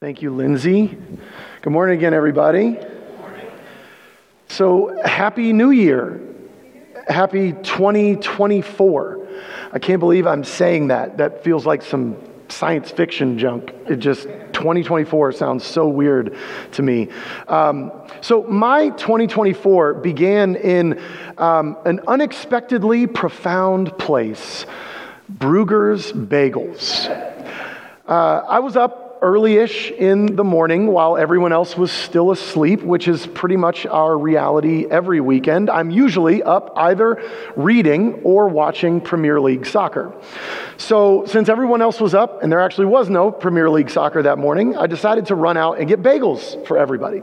Thank you, Lindsay. Good morning again, everybody. So, Happy New Year. Happy 2024. I can't believe I'm saying that. That feels like some science fiction junk. It just, 2024 sounds so weird to me. Um, so, my 2024 began in um, an unexpectedly profound place Bruegger's Bagels. Uh, I was up early-ish in the morning while everyone else was still asleep, which is pretty much our reality every weekend. I'm usually up either reading or watching Premier League soccer. So, since everyone else was up and there actually was no Premier League soccer that morning, I decided to run out and get bagels for everybody.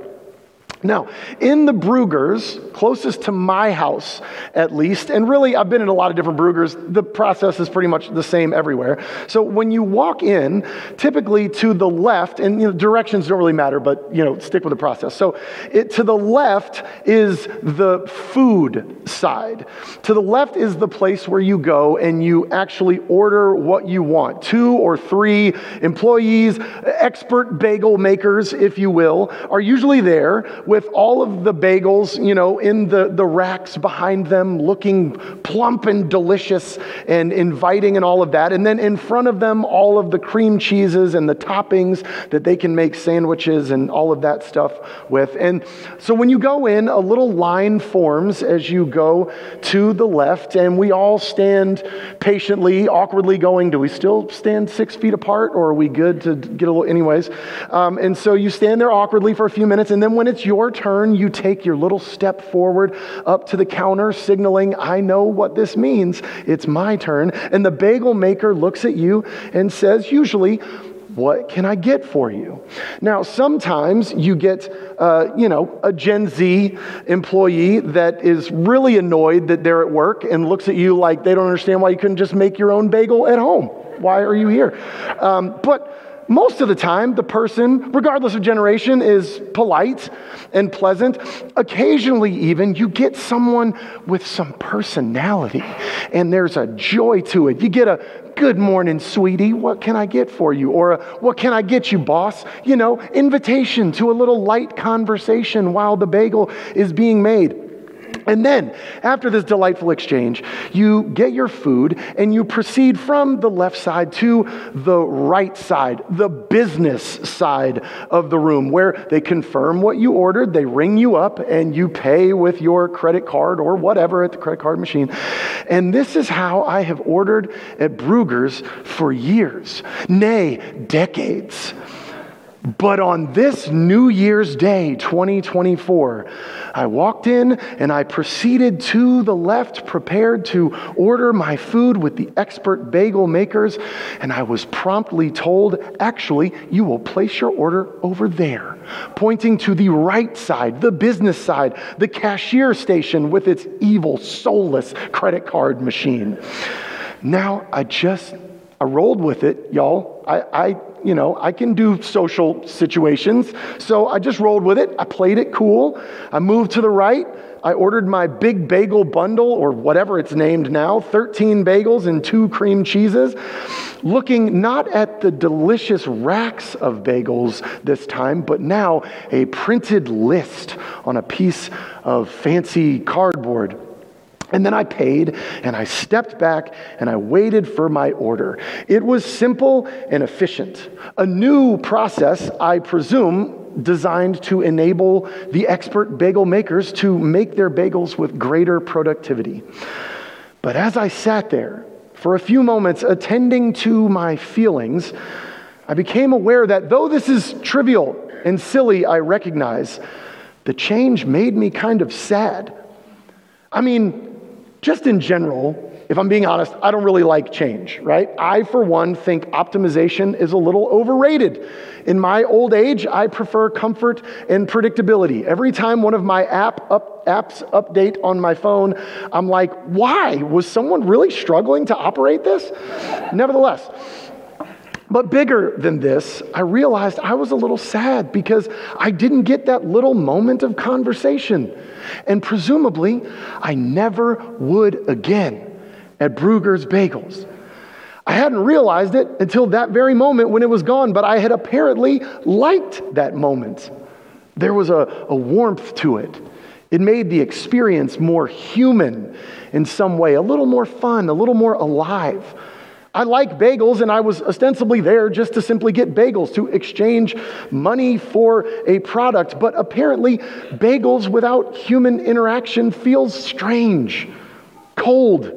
Now, in the Brueggers, closest to my house at least, and really I've been in a lot of different Brueggers, the process is pretty much the same everywhere. So when you walk in, typically to the left, and you know, directions don't really matter, but you know, stick with the process. So it, to the left is the food side. To the left is the place where you go and you actually order what you want. Two or three employees, expert bagel makers, if you will, are usually there with all of the bagels, you know, in the, the racks behind them, looking plump and delicious and inviting and all of that. And then in front of them, all of the cream cheeses and the toppings that they can make sandwiches and all of that stuff with. And so when you go in, a little line forms as you go to the left, and we all stand patiently, awkwardly going, do we still stand six feet apart or are we good to get a little, anyways? Um, and so you stand there awkwardly for a few minutes, and then when it's your your turn, you take your little step forward up to the counter, signaling, I know what this means. It's my turn. And the bagel maker looks at you and says, usually, what can I get for you? Now, sometimes you get, uh, you know, a Gen Z employee that is really annoyed that they're at work and looks at you like they don't understand why you couldn't just make your own bagel at home. Why are you here? Um, but most of the time, the person, regardless of generation, is polite and pleasant. Occasionally, even, you get someone with some personality and there's a joy to it. You get a good morning, sweetie. What can I get for you? Or a, what can I get you, boss? You know, invitation to a little light conversation while the bagel is being made. And then, after this delightful exchange, you get your food and you proceed from the left side to the right side, the business side of the room, where they confirm what you ordered, they ring you up, and you pay with your credit card or whatever at the credit card machine. And this is how I have ordered at Bruegger's for years, nay, decades. But on this New Year's Day, 2024, I walked in and I proceeded to the left, prepared to order my food with the expert bagel makers. And I was promptly told, actually, you will place your order over there, pointing to the right side, the business side, the cashier station with its evil, soulless credit card machine. Now I just, I rolled with it, y'all. I, I you know, I can do social situations. So I just rolled with it. I played it cool. I moved to the right. I ordered my big bagel bundle, or whatever it's named now 13 bagels and two cream cheeses, looking not at the delicious racks of bagels this time, but now a printed list on a piece of fancy cardboard. And then I paid and I stepped back and I waited for my order. It was simple and efficient. A new process, I presume, designed to enable the expert bagel makers to make their bagels with greater productivity. But as I sat there for a few moments attending to my feelings, I became aware that though this is trivial and silly, I recognize, the change made me kind of sad. I mean, just in general, if I'm being honest, I don't really like change, right? I, for one, think optimization is a little overrated. In my old age, I prefer comfort and predictability. Every time one of my app up, apps update on my phone, I'm like, why? Was someone really struggling to operate this? Nevertheless, but bigger than this, I realized I was a little sad because I didn't get that little moment of conversation. And presumably, I never would again at Bruegger's Bagels. I hadn't realized it until that very moment when it was gone, but I had apparently liked that moment. There was a, a warmth to it. It made the experience more human in some way, a little more fun, a little more alive. I like bagels, and I was ostensibly there just to simply get bagels, to exchange money for a product. But apparently, bagels without human interaction feels strange, cold,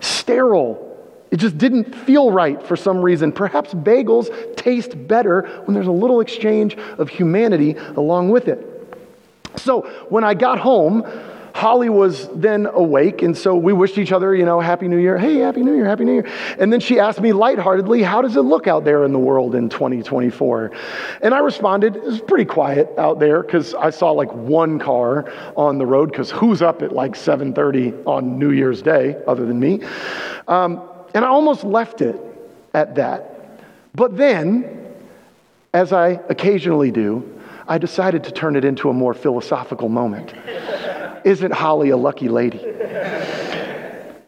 sterile. It just didn't feel right for some reason. Perhaps bagels taste better when there's a little exchange of humanity along with it. So when I got home, Holly was then awake, and so we wished each other, you know, Happy New Year. Hey, Happy New Year, Happy New Year. And then she asked me lightheartedly, How does it look out there in the world in 2024? And I responded, It's pretty quiet out there because I saw like one car on the road because who's up at like 7:30 on New Year's Day other than me? Um, and I almost left it at that. But then, as I occasionally do, I decided to turn it into a more philosophical moment. Isn't Holly a lucky lady?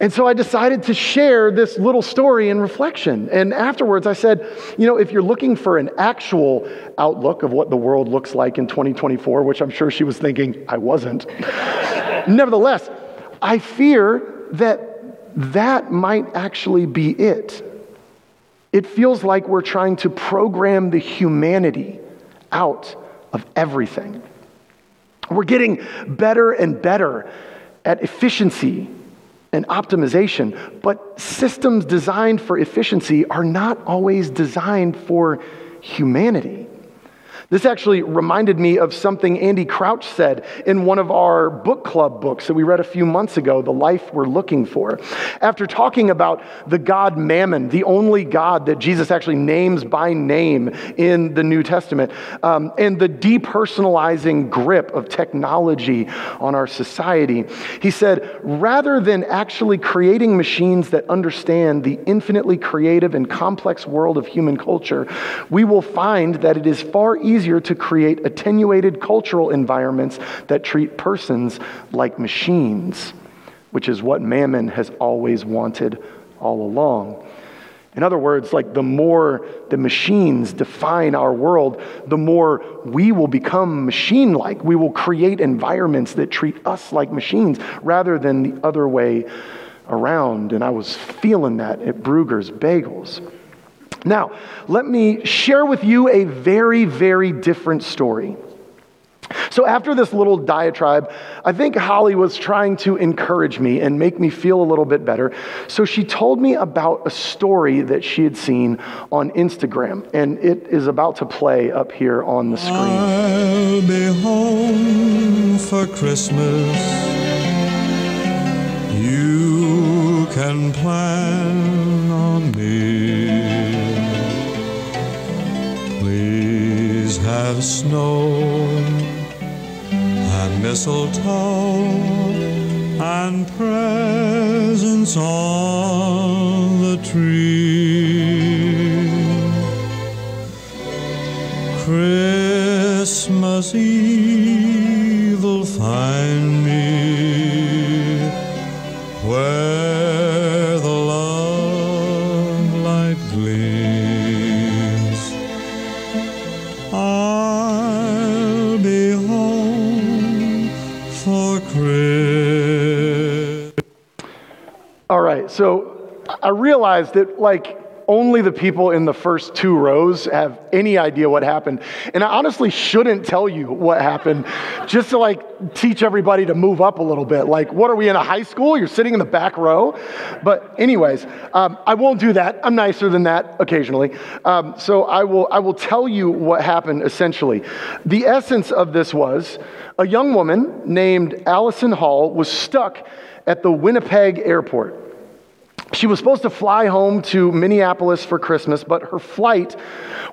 And so I decided to share this little story in reflection. And afterwards, I said, you know, if you're looking for an actual outlook of what the world looks like in 2024, which I'm sure she was thinking I wasn't, nevertheless, I fear that that might actually be it. It feels like we're trying to program the humanity out of everything. We're getting better and better at efficiency and optimization, but systems designed for efficiency are not always designed for humanity. This actually reminded me of something Andy Crouch said in one of our book club books that we read a few months ago, The Life We're Looking For. After talking about the God Mammon, the only God that Jesus actually names by name in the New Testament, um, and the depersonalizing grip of technology on our society, he said, rather than actually creating machines that understand the infinitely creative and complex world of human culture, we will find that it is far easier easier to create attenuated cultural environments that treat persons like machines, which is what Mammon has always wanted all along. In other words, like the more the machines define our world, the more we will become machine like. We will create environments that treat us like machines rather than the other way around. And I was feeling that at Bruegger's Bagels. Now, let me share with you a very, very different story. So, after this little diatribe, I think Holly was trying to encourage me and make me feel a little bit better. So, she told me about a story that she had seen on Instagram, and it is about to play up here on the screen. I'll be home for Christmas. You can plan on me. Have snow and mistletoe and presents on the tree. Christmas Eve That, like, only the people in the first two rows have any idea what happened. And I honestly shouldn't tell you what happened just to like teach everybody to move up a little bit. Like, what are we in a high school? You're sitting in the back row. But, anyways, um, I won't do that. I'm nicer than that occasionally. Um, so I will, I will tell you what happened essentially. The essence of this was a young woman named Allison Hall was stuck at the Winnipeg airport. She was supposed to fly home to Minneapolis for Christmas, but her flight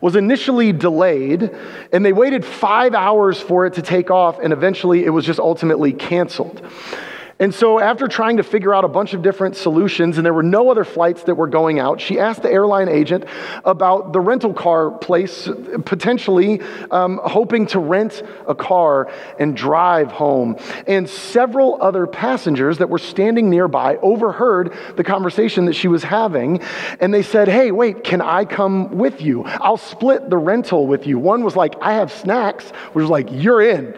was initially delayed, and they waited five hours for it to take off, and eventually it was just ultimately canceled. And so, after trying to figure out a bunch of different solutions, and there were no other flights that were going out, she asked the airline agent about the rental car place, potentially um, hoping to rent a car and drive home. And several other passengers that were standing nearby overheard the conversation that she was having, and they said, Hey, wait, can I come with you? I'll split the rental with you. One was like, I have snacks, which was like, You're in.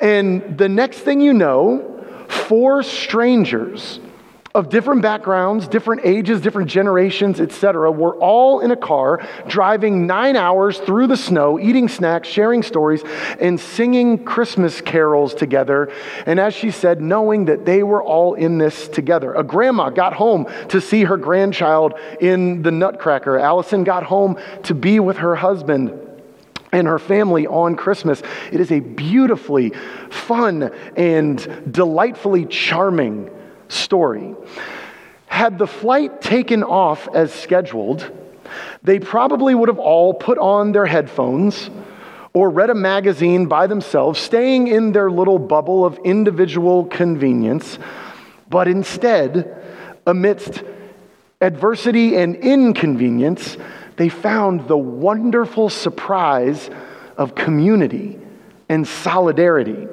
And the next thing you know, four strangers of different backgrounds, different ages, different generations, etc., were all in a car driving nine hours through the snow, eating snacks, sharing stories, and singing Christmas carols together. And as she said, knowing that they were all in this together. A grandma got home to see her grandchild in the Nutcracker. Allison got home to be with her husband and her family on Christmas. It is a beautifully fun and delightfully charming story. Had the flight taken off as scheduled, they probably would have all put on their headphones or read a magazine by themselves, staying in their little bubble of individual convenience. But instead, amidst adversity and inconvenience, they found the wonderful surprise of community and solidarity.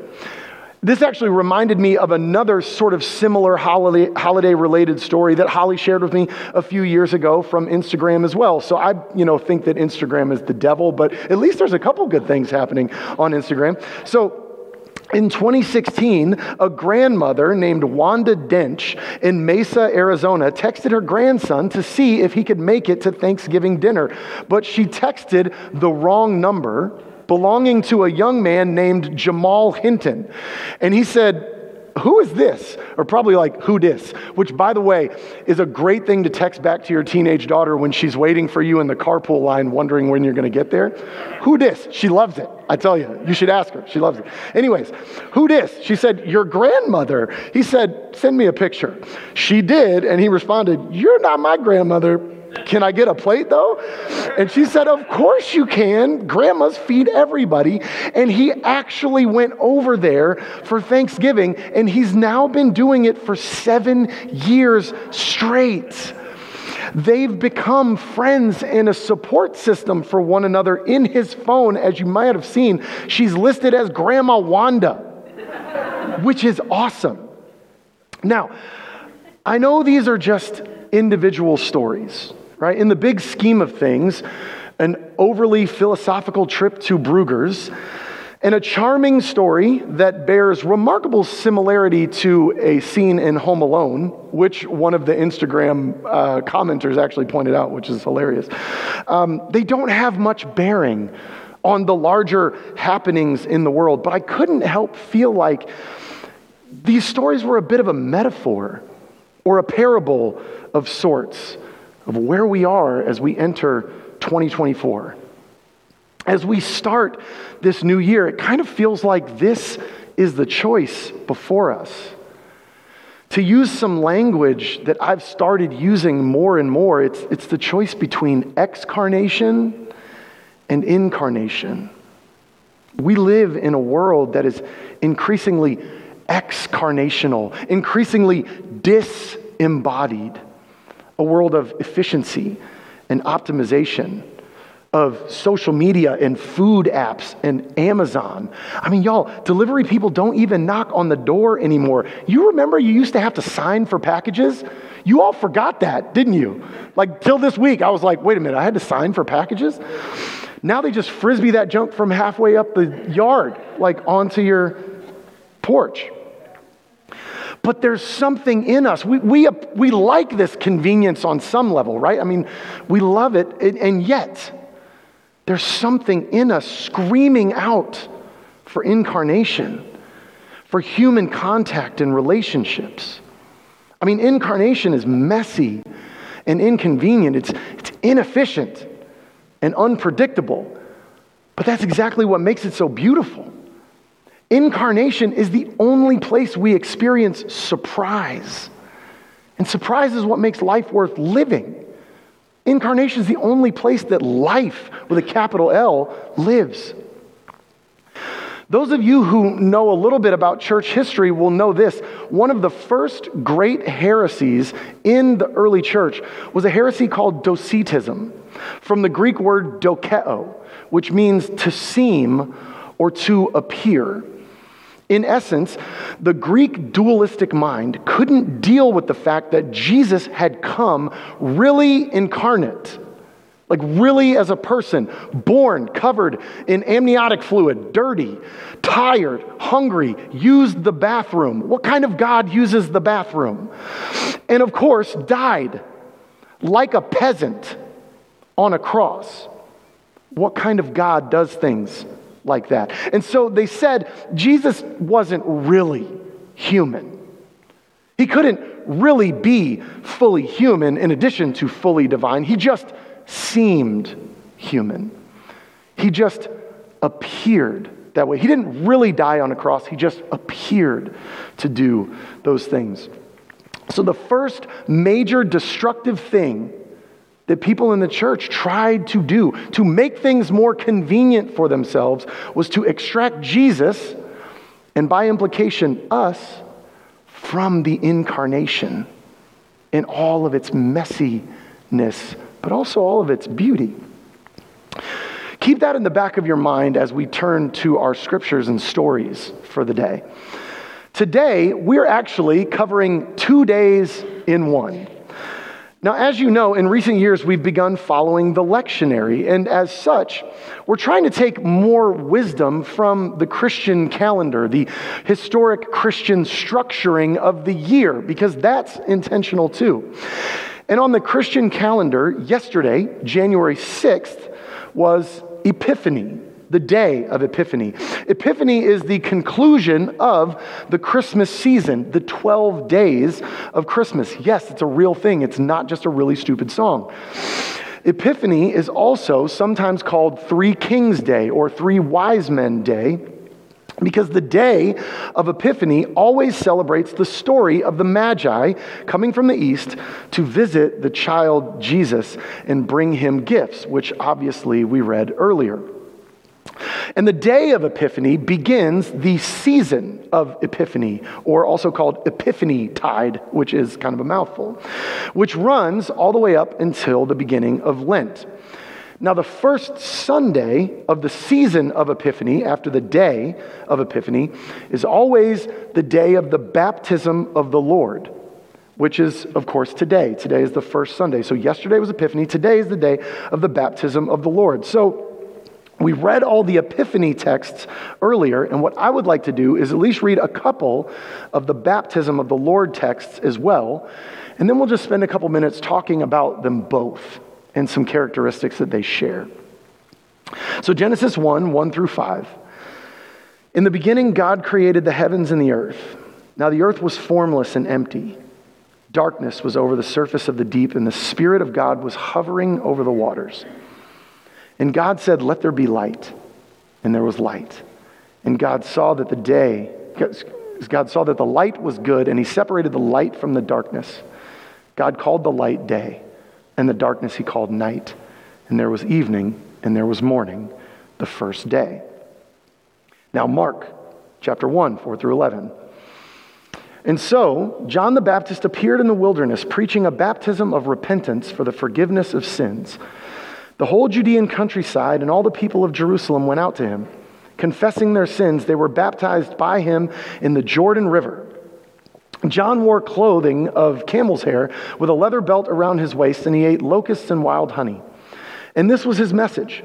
This actually reminded me of another sort of similar holiday, holiday related story that Holly shared with me a few years ago from Instagram as well. So I, you know, think that Instagram is the devil, but at least there's a couple good things happening on Instagram. So in 2016, a grandmother named Wanda Dench in Mesa, Arizona, texted her grandson to see if he could make it to Thanksgiving dinner. But she texted the wrong number belonging to a young man named Jamal Hinton. And he said, who is this? Or probably like, who dis? Which, by the way, is a great thing to text back to your teenage daughter when she's waiting for you in the carpool line, wondering when you're going to get there. Who dis? She loves it. I tell you, you should ask her. She loves it. Anyways, who dis? She said, Your grandmother. He said, Send me a picture. She did, and he responded, You're not my grandmother. Can I get a plate though? And she said, Of course you can. Grandmas feed everybody. And he actually went over there for Thanksgiving, and he's now been doing it for seven years straight. They've become friends and a support system for one another in his phone. As you might have seen, she's listed as Grandma Wanda, which is awesome. Now, I know these are just individual stories right? In the big scheme of things, an overly philosophical trip to Bruegger's, and a charming story that bears remarkable similarity to a scene in Home Alone, which one of the Instagram uh, commenters actually pointed out, which is hilarious. Um, they don't have much bearing on the larger happenings in the world, but I couldn't help feel like these stories were a bit of a metaphor or a parable of sorts of where we are as we enter 2024. As we start this new year, it kind of feels like this is the choice before us. To use some language that I've started using more and more, it's, it's the choice between excarnation and incarnation. We live in a world that is increasingly excarnational, increasingly disembodied a world of efficiency and optimization, of social media and food apps and Amazon. I mean, y'all, delivery people don't even knock on the door anymore. You remember you used to have to sign for packages? You all forgot that, didn't you? Like, till this week, I was like, wait a minute, I had to sign for packages? Now they just frisbee that junk from halfway up the yard, like onto your porch. But there's something in us. We, we, we like this convenience on some level, right? I mean, we love it, and yet there's something in us screaming out for incarnation, for human contact and relationships. I mean, incarnation is messy and inconvenient, it's, it's inefficient and unpredictable. But that's exactly what makes it so beautiful. Incarnation is the only place we experience surprise. And surprise is what makes life worth living. Incarnation is the only place that life, with a capital L, lives. Those of you who know a little bit about church history will know this. one of the first great heresies in the early church was a heresy called Docetism, from the Greek word dokeo, which means to seem or to appear. In essence, the Greek dualistic mind couldn't deal with the fact that Jesus had come really incarnate like, really, as a person, born, covered in amniotic fluid, dirty, tired, hungry, used the bathroom. What kind of God uses the bathroom? And of course, died like a peasant on a cross. What kind of God does things like that? And so they said Jesus wasn't really human. He couldn't really be fully human in addition to fully divine. He just seemed human. He just appeared that way. He didn't really die on a cross, he just appeared to do those things. So, the first major destructive thing that people in the church tried to do to make things more convenient for themselves was to extract Jesus, and by implication, us, from the incarnation in all of its messiness but also all of its beauty. Keep that in the back of your mind as we turn to our scriptures and stories for the day. Today, we're actually covering two days in one. Now, as you know, in recent years, we've begun following the lectionary, and as such, we're trying to take more wisdom from the Christian calendar, the historic Christian structuring of the year, because that's intentional too. And on the Christian calendar, yesterday, January 6th, was Epiphany, the day of Epiphany. Epiphany is the conclusion of the Christmas season, the 12 days of Christmas. Yes, it's a real thing, it's not just a really stupid song. Epiphany is also sometimes called Three Kings Day or Three Wise Men Day because the day of Epiphany always celebrates the story of the Magi coming from the east to visit the child Jesus and bring him gifts, which obviously we read earlier. And the day of Epiphany begins the season of Epiphany, or also called Epiphany Tide, which is kind of a mouthful, which runs all the way up until the beginning of Lent. Now, the first Sunday of the season of Epiphany, after the day of Epiphany, is always the day of the baptism of the Lord, which is, of course, today. Today is the first Sunday. So, yesterday was Epiphany. Today is the day of the baptism of the Lord. So, we read all the Epiphany texts earlier, and what I would like to do is at least read a couple of the baptism of the Lord texts as well, and then we'll just spend a couple minutes talking about them both and some characteristics that they share. So, Genesis 1 1 through 5. In the beginning, God created the heavens and the earth. Now, the earth was formless and empty. Darkness was over the surface of the deep, and the Spirit of God was hovering over the waters. And God said, Let there be light. And there was light. And God saw that the day, God saw that the light was good, and He separated the light from the darkness. God called the light day and the darkness he called night. And there was evening, and there was morning, the first day. Now, Mark chapter 1, 4 through 11. And so, John the Baptist appeared in the wilderness, preaching a baptism of repentance for the forgiveness of sins. The whole Judean countryside and all the people of Jerusalem went out to him. Confessing their sins, they were baptized by him in the Jordan River. John wore clothing of camel's hair with a leather belt around his waist, and he ate locusts and wild honey. And this was his message.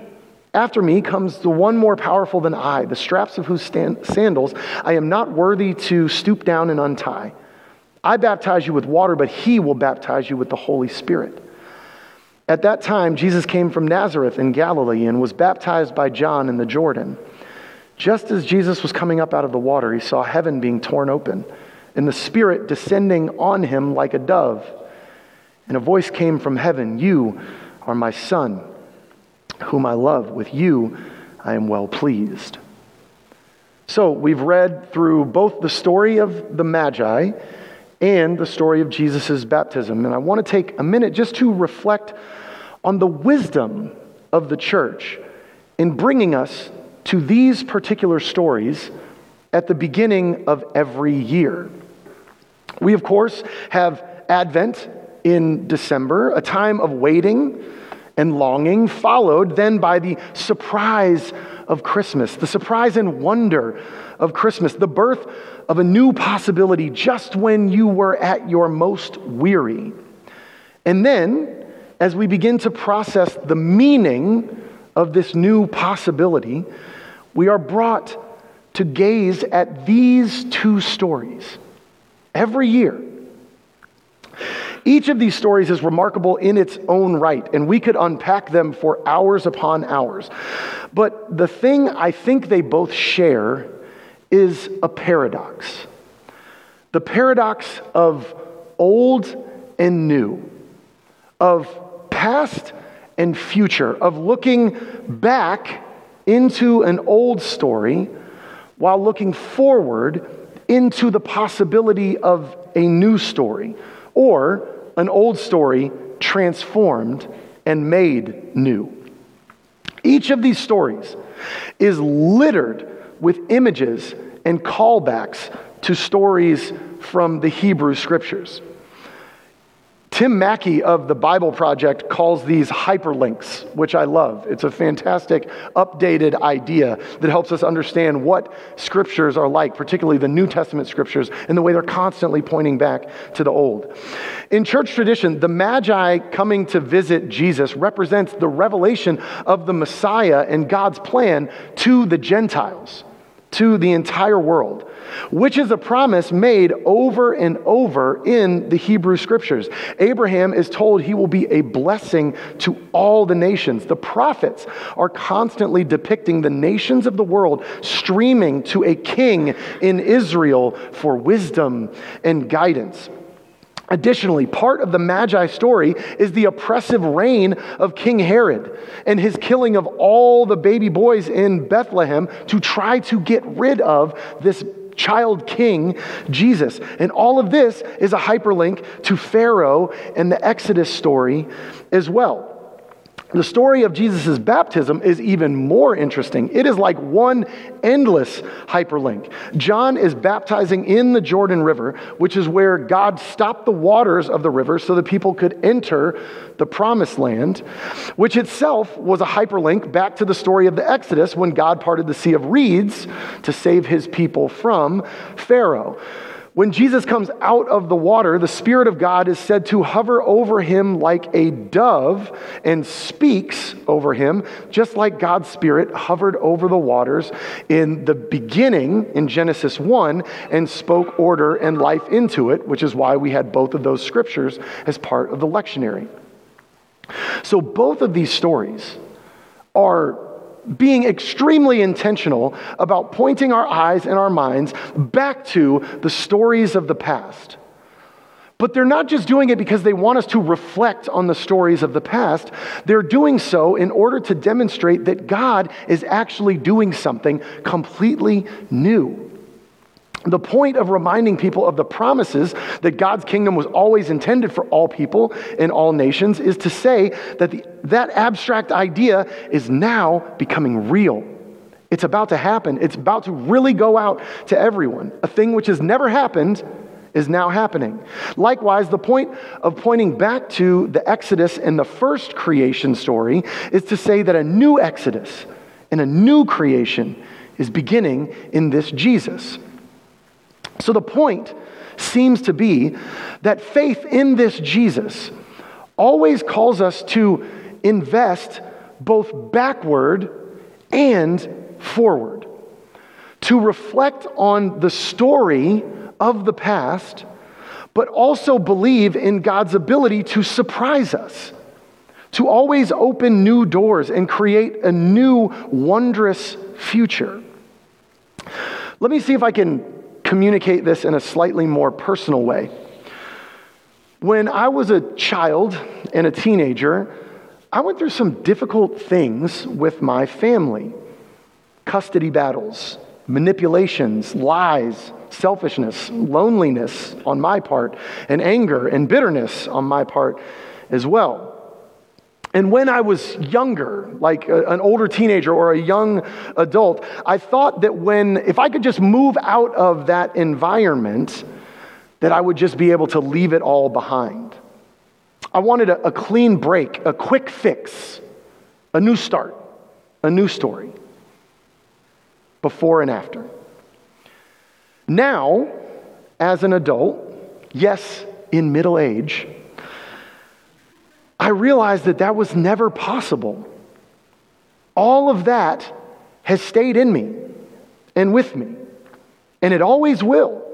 After me comes the one more powerful than I, the straps of whose sandals I am not worthy to stoop down and untie. I baptize you with water, but he will baptize you with the Holy Spirit. At that time, Jesus came from Nazareth in Galilee and was baptized by John in the Jordan. Just as Jesus was coming up out of the water, he saw heaven being torn open and the Spirit descending on him like a dove. And a voice came from heaven You are my Son, whom I love. With you I am well pleased. So we've read through both the story of the Magi and the story of Jesus' baptism. And I want to take a minute just to reflect on the wisdom of the church in bringing us to these particular stories at the beginning of every year. We, of course, have Advent in December, a time of waiting and longing, followed then by the surprise of Christmas, the surprise and wonder of Christmas, the birth of a new possibility just when you were at your most weary. And then, as we begin to process the meaning of this new possibility, we are brought to gaze at these two stories every year. Each of these stories is remarkable in its own right, and we could unpack them for hours upon hours. But the thing I think they both share is a paradox the paradox of old and new, of past and future, of looking back into an old story while looking forward into the possibility of a new story or an old story transformed and made new. Each of these stories is littered with images and callbacks to stories from the Hebrew scriptures. Tim Mackie of the Bible Project calls these hyperlinks, which I love. It's a fantastic, updated idea that helps us understand what scriptures are like, particularly the New Testament scriptures, and the way they're constantly pointing back to the Old. In church tradition, the Magi coming to visit Jesus represents the revelation of the Messiah and God's plan to the Gentiles, to the entire world which is a promise made over and over in the Hebrew scriptures. Abraham is told he will be a blessing to all the nations. The prophets are constantly depicting the nations of the world streaming to a king in Israel for wisdom and guidance. Additionally, part of the Magi story is the oppressive reign of King Herod and his killing of all the baby boys in Bethlehem to try to get rid of this child king, Jesus. And all of this is a hyperlink to Pharaoh and the Exodus story as well. The story of Jesus' baptism is even more interesting. It is like one endless hyperlink. John is baptizing in the Jordan River, which is where God stopped the waters of the river so that people could enter the promised land, which itself was a hyperlink back to the story of the Exodus when God parted the Sea of Reeds to save his people from Pharaoh. When Jesus comes out of the water, the Spirit of God is said to hover over him like a dove and speaks over him, just like God's Spirit hovered over the waters in the beginning in Genesis 1 and spoke order and life into it, which is why we had both of those scriptures as part of the lectionary. So, both of these stories are being extremely intentional about pointing our eyes and our minds back to the stories of the past. But they're not just doing it because they want us to reflect on the stories of the past. They're doing so in order to demonstrate that God is actually doing something completely new. The point of reminding people of the promises that God's kingdom was always intended for all people in all nations is to say that the, that abstract idea is now becoming real. It's about to happen. It's about to really go out to everyone. A thing which has never happened is now happening. Likewise, the point of pointing back to the Exodus and the first creation story is to say that a new Exodus and a new creation is beginning in this Jesus. So the point seems to be that faith in this Jesus always calls us to invest both backward and forward, to reflect on the story of the past, but also believe in God's ability to surprise us, to always open new doors and create a new, wondrous future. Let me see if I can communicate this in a slightly more personal way. When I was a child and a teenager, I went through some difficult things with my family custody battles, manipulations, lies, selfishness, loneliness on my part, and anger and bitterness on my part as well. And when I was younger, like a, an older teenager or a young adult, I thought that when, if I could just move out of that environment, that I would just be able to leave it all behind. I wanted a, a clean break, a quick fix, a new start, a new story, before and after. Now, as an adult, yes, in middle age, I realized that that was never possible. All of that has stayed in me and with me, and it always will.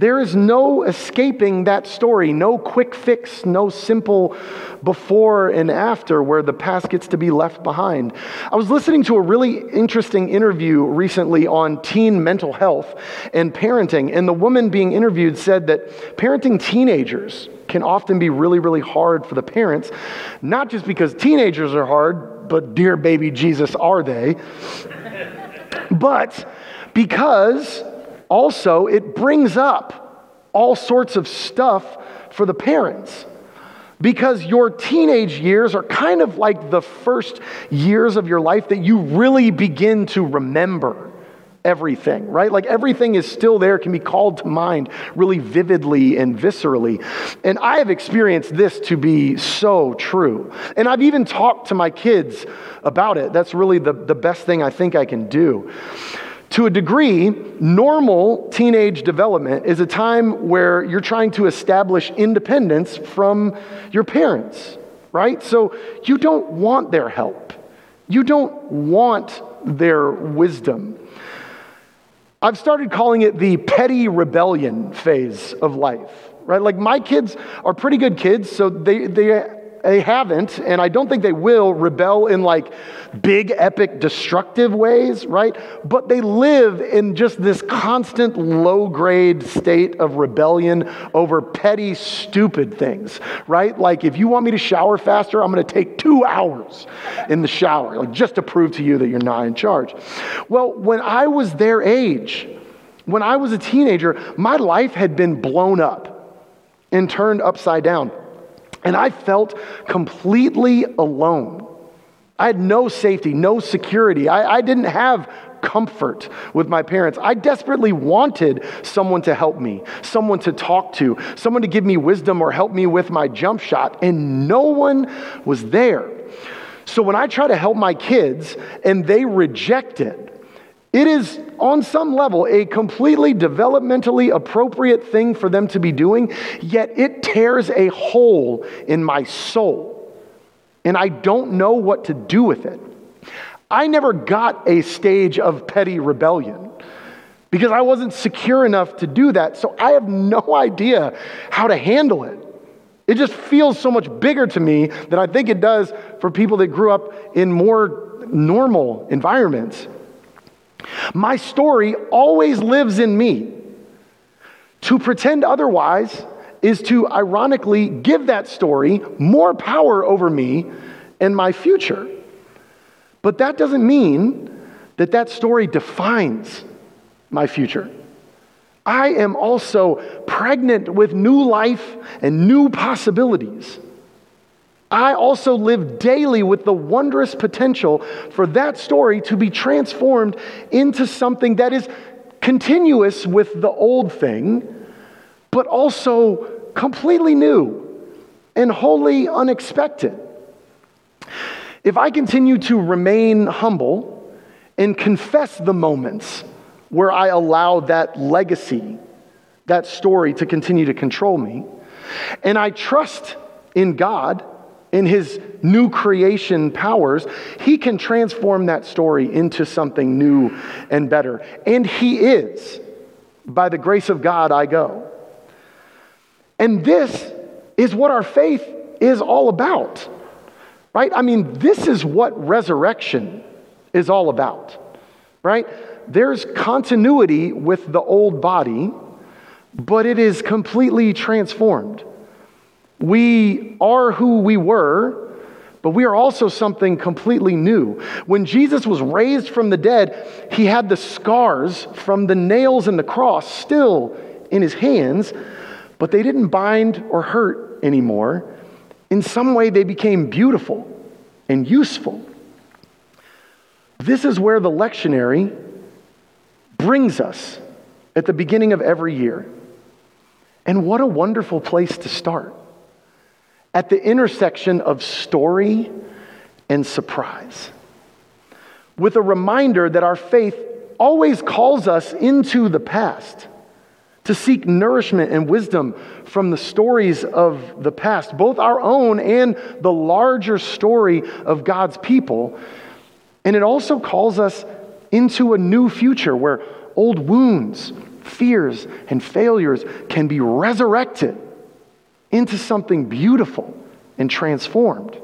There is no escaping that story, no quick fix, no simple before and after where the past gets to be left behind. I was listening to a really interesting interview recently on teen mental health and parenting, and the woman being interviewed said that parenting teenagers can often be really, really hard for the parents, not just because teenagers are hard, but dear baby Jesus, are they? but because also, it brings up all sorts of stuff for the parents. Because your teenage years are kind of like the first years of your life that you really begin to remember everything, right? Like everything is still there, can be called to mind really vividly and viscerally. And I have experienced this to be so true. And I've even talked to my kids about it. That's really the, the best thing I think I can do. To a degree, normal teenage development is a time where you're trying to establish independence from your parents, right? So you don't want their help. You don't want their wisdom. I've started calling it the petty rebellion phase of life, right? Like my kids are pretty good kids, so they, they they haven't, and I don't think they will, rebel in like big, epic, destructive ways, right? But they live in just this constant low grade state of rebellion over petty, stupid things, right? Like if you want me to shower faster, I'm going to take two hours in the shower, like just to prove to you that you're not in charge. Well, when I was their age, when I was a teenager, my life had been blown up and turned upside down. And I felt completely alone. I had no safety, no security. I, I, didn't have comfort with my parents. I desperately wanted someone to help me, someone to talk to, someone to give me wisdom or help me with my jump shot, and no one was there. So when I try to help my kids and they reject it, it is, on some level, a completely developmentally appropriate thing for them to be doing, yet it tears a hole in my soul. And I don't know what to do with it. I never got a stage of petty rebellion because I wasn't secure enough to do that. So I have no idea how to handle it. It just feels so much bigger to me than I think it does for people that grew up in more normal environments. My story always lives in me. To pretend otherwise is to ironically give that story more power over me and my future. But that doesn't mean that that story defines my future. I am also pregnant with new life and new possibilities. I also live daily with the wondrous potential for that story to be transformed into something that is continuous with the old thing, but also completely new and wholly unexpected. If I continue to remain humble and confess the moments where I allow that legacy, that story to continue to control me, and I trust in God in his new creation powers, he can transform that story into something new and better. And he is. By the grace of God, I go. And this is what our faith is all about, right? I mean, this is what resurrection is all about, right? There's continuity with the old body, but it is completely transformed. We are who we were, but we are also something completely new. When Jesus was raised from the dead, he had the scars from the nails and the cross still in his hands, but they didn't bind or hurt anymore. In some way, they became beautiful and useful. This is where the lectionary brings us at the beginning of every year. And what a wonderful place to start. At the intersection of story and surprise. With a reminder that our faith always calls us into the past to seek nourishment and wisdom from the stories of the past, both our own and the larger story of God's people. And it also calls us into a new future where old wounds, fears, and failures can be resurrected into something beautiful and transformed.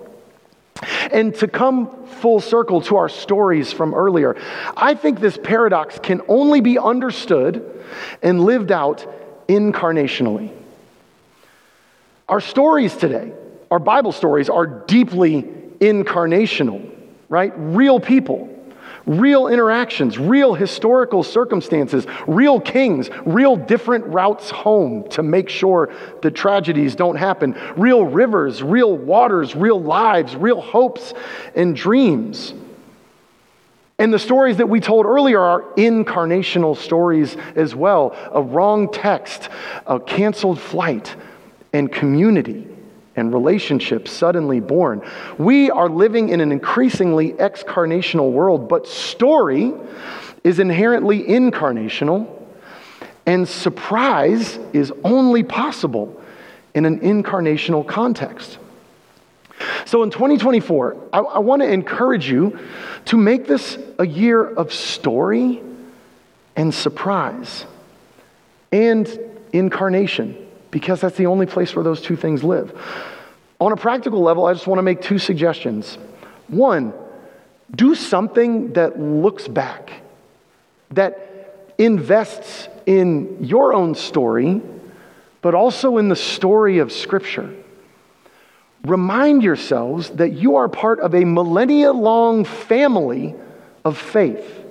And to come full circle to our stories from earlier, I think this paradox can only be understood and lived out incarnationally. Our stories today, our Bible stories, are deeply incarnational, right? Real people real interactions, real historical circumstances, real kings, real different routes home to make sure the tragedies don't happen, real rivers, real waters, real lives, real hopes and dreams. And the stories that we told earlier are incarnational stories as well. A wrong text, a canceled flight, and community and relationships suddenly born. We are living in an increasingly excarnational world, but story is inherently incarnational, and surprise is only possible in an incarnational context. So in 2024, I, I want to encourage you to make this a year of story and surprise and incarnation because that's the only place where those two things live. On a practical level, I just want to make two suggestions. One, do something that looks back, that invests in your own story, but also in the story of Scripture. Remind yourselves that you are part of a millennia long family of faith.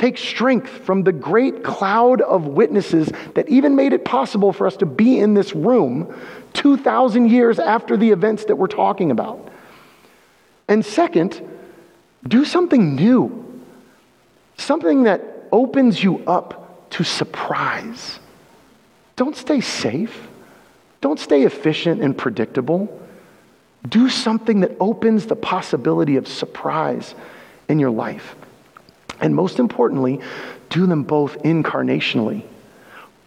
Take strength from the great cloud of witnesses that even made it possible for us to be in this room 2,000 years after the events that we're talking about. And second, do something new, something that opens you up to surprise. Don't stay safe, don't stay efficient and predictable. Do something that opens the possibility of surprise in your life. And most importantly, do them both incarnationally,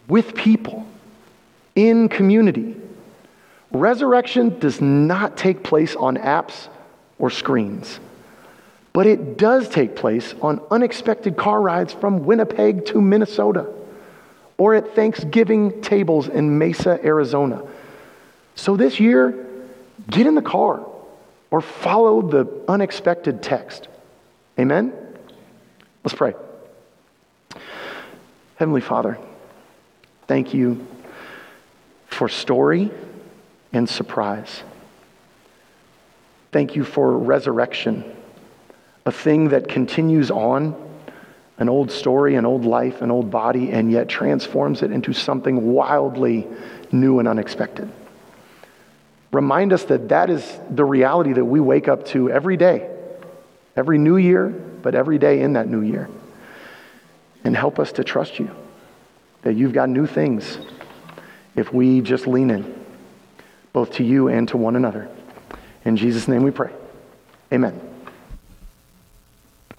with people, in community. Resurrection does not take place on apps or screens, but it does take place on unexpected car rides from Winnipeg to Minnesota or at Thanksgiving tables in Mesa, Arizona. So this year, get in the car or follow the unexpected text. Amen? Let's pray. Heavenly Father, thank you for story and surprise. Thank you for resurrection, a thing that continues on, an old story, an old life, an old body, and yet transforms it into something wildly new and unexpected. Remind us that that is the reality that we wake up to every day, every new year, but every day in that new year. And help us to trust you that you've got new things if we just lean in, both to you and to one another. In Jesus' name we pray. Amen.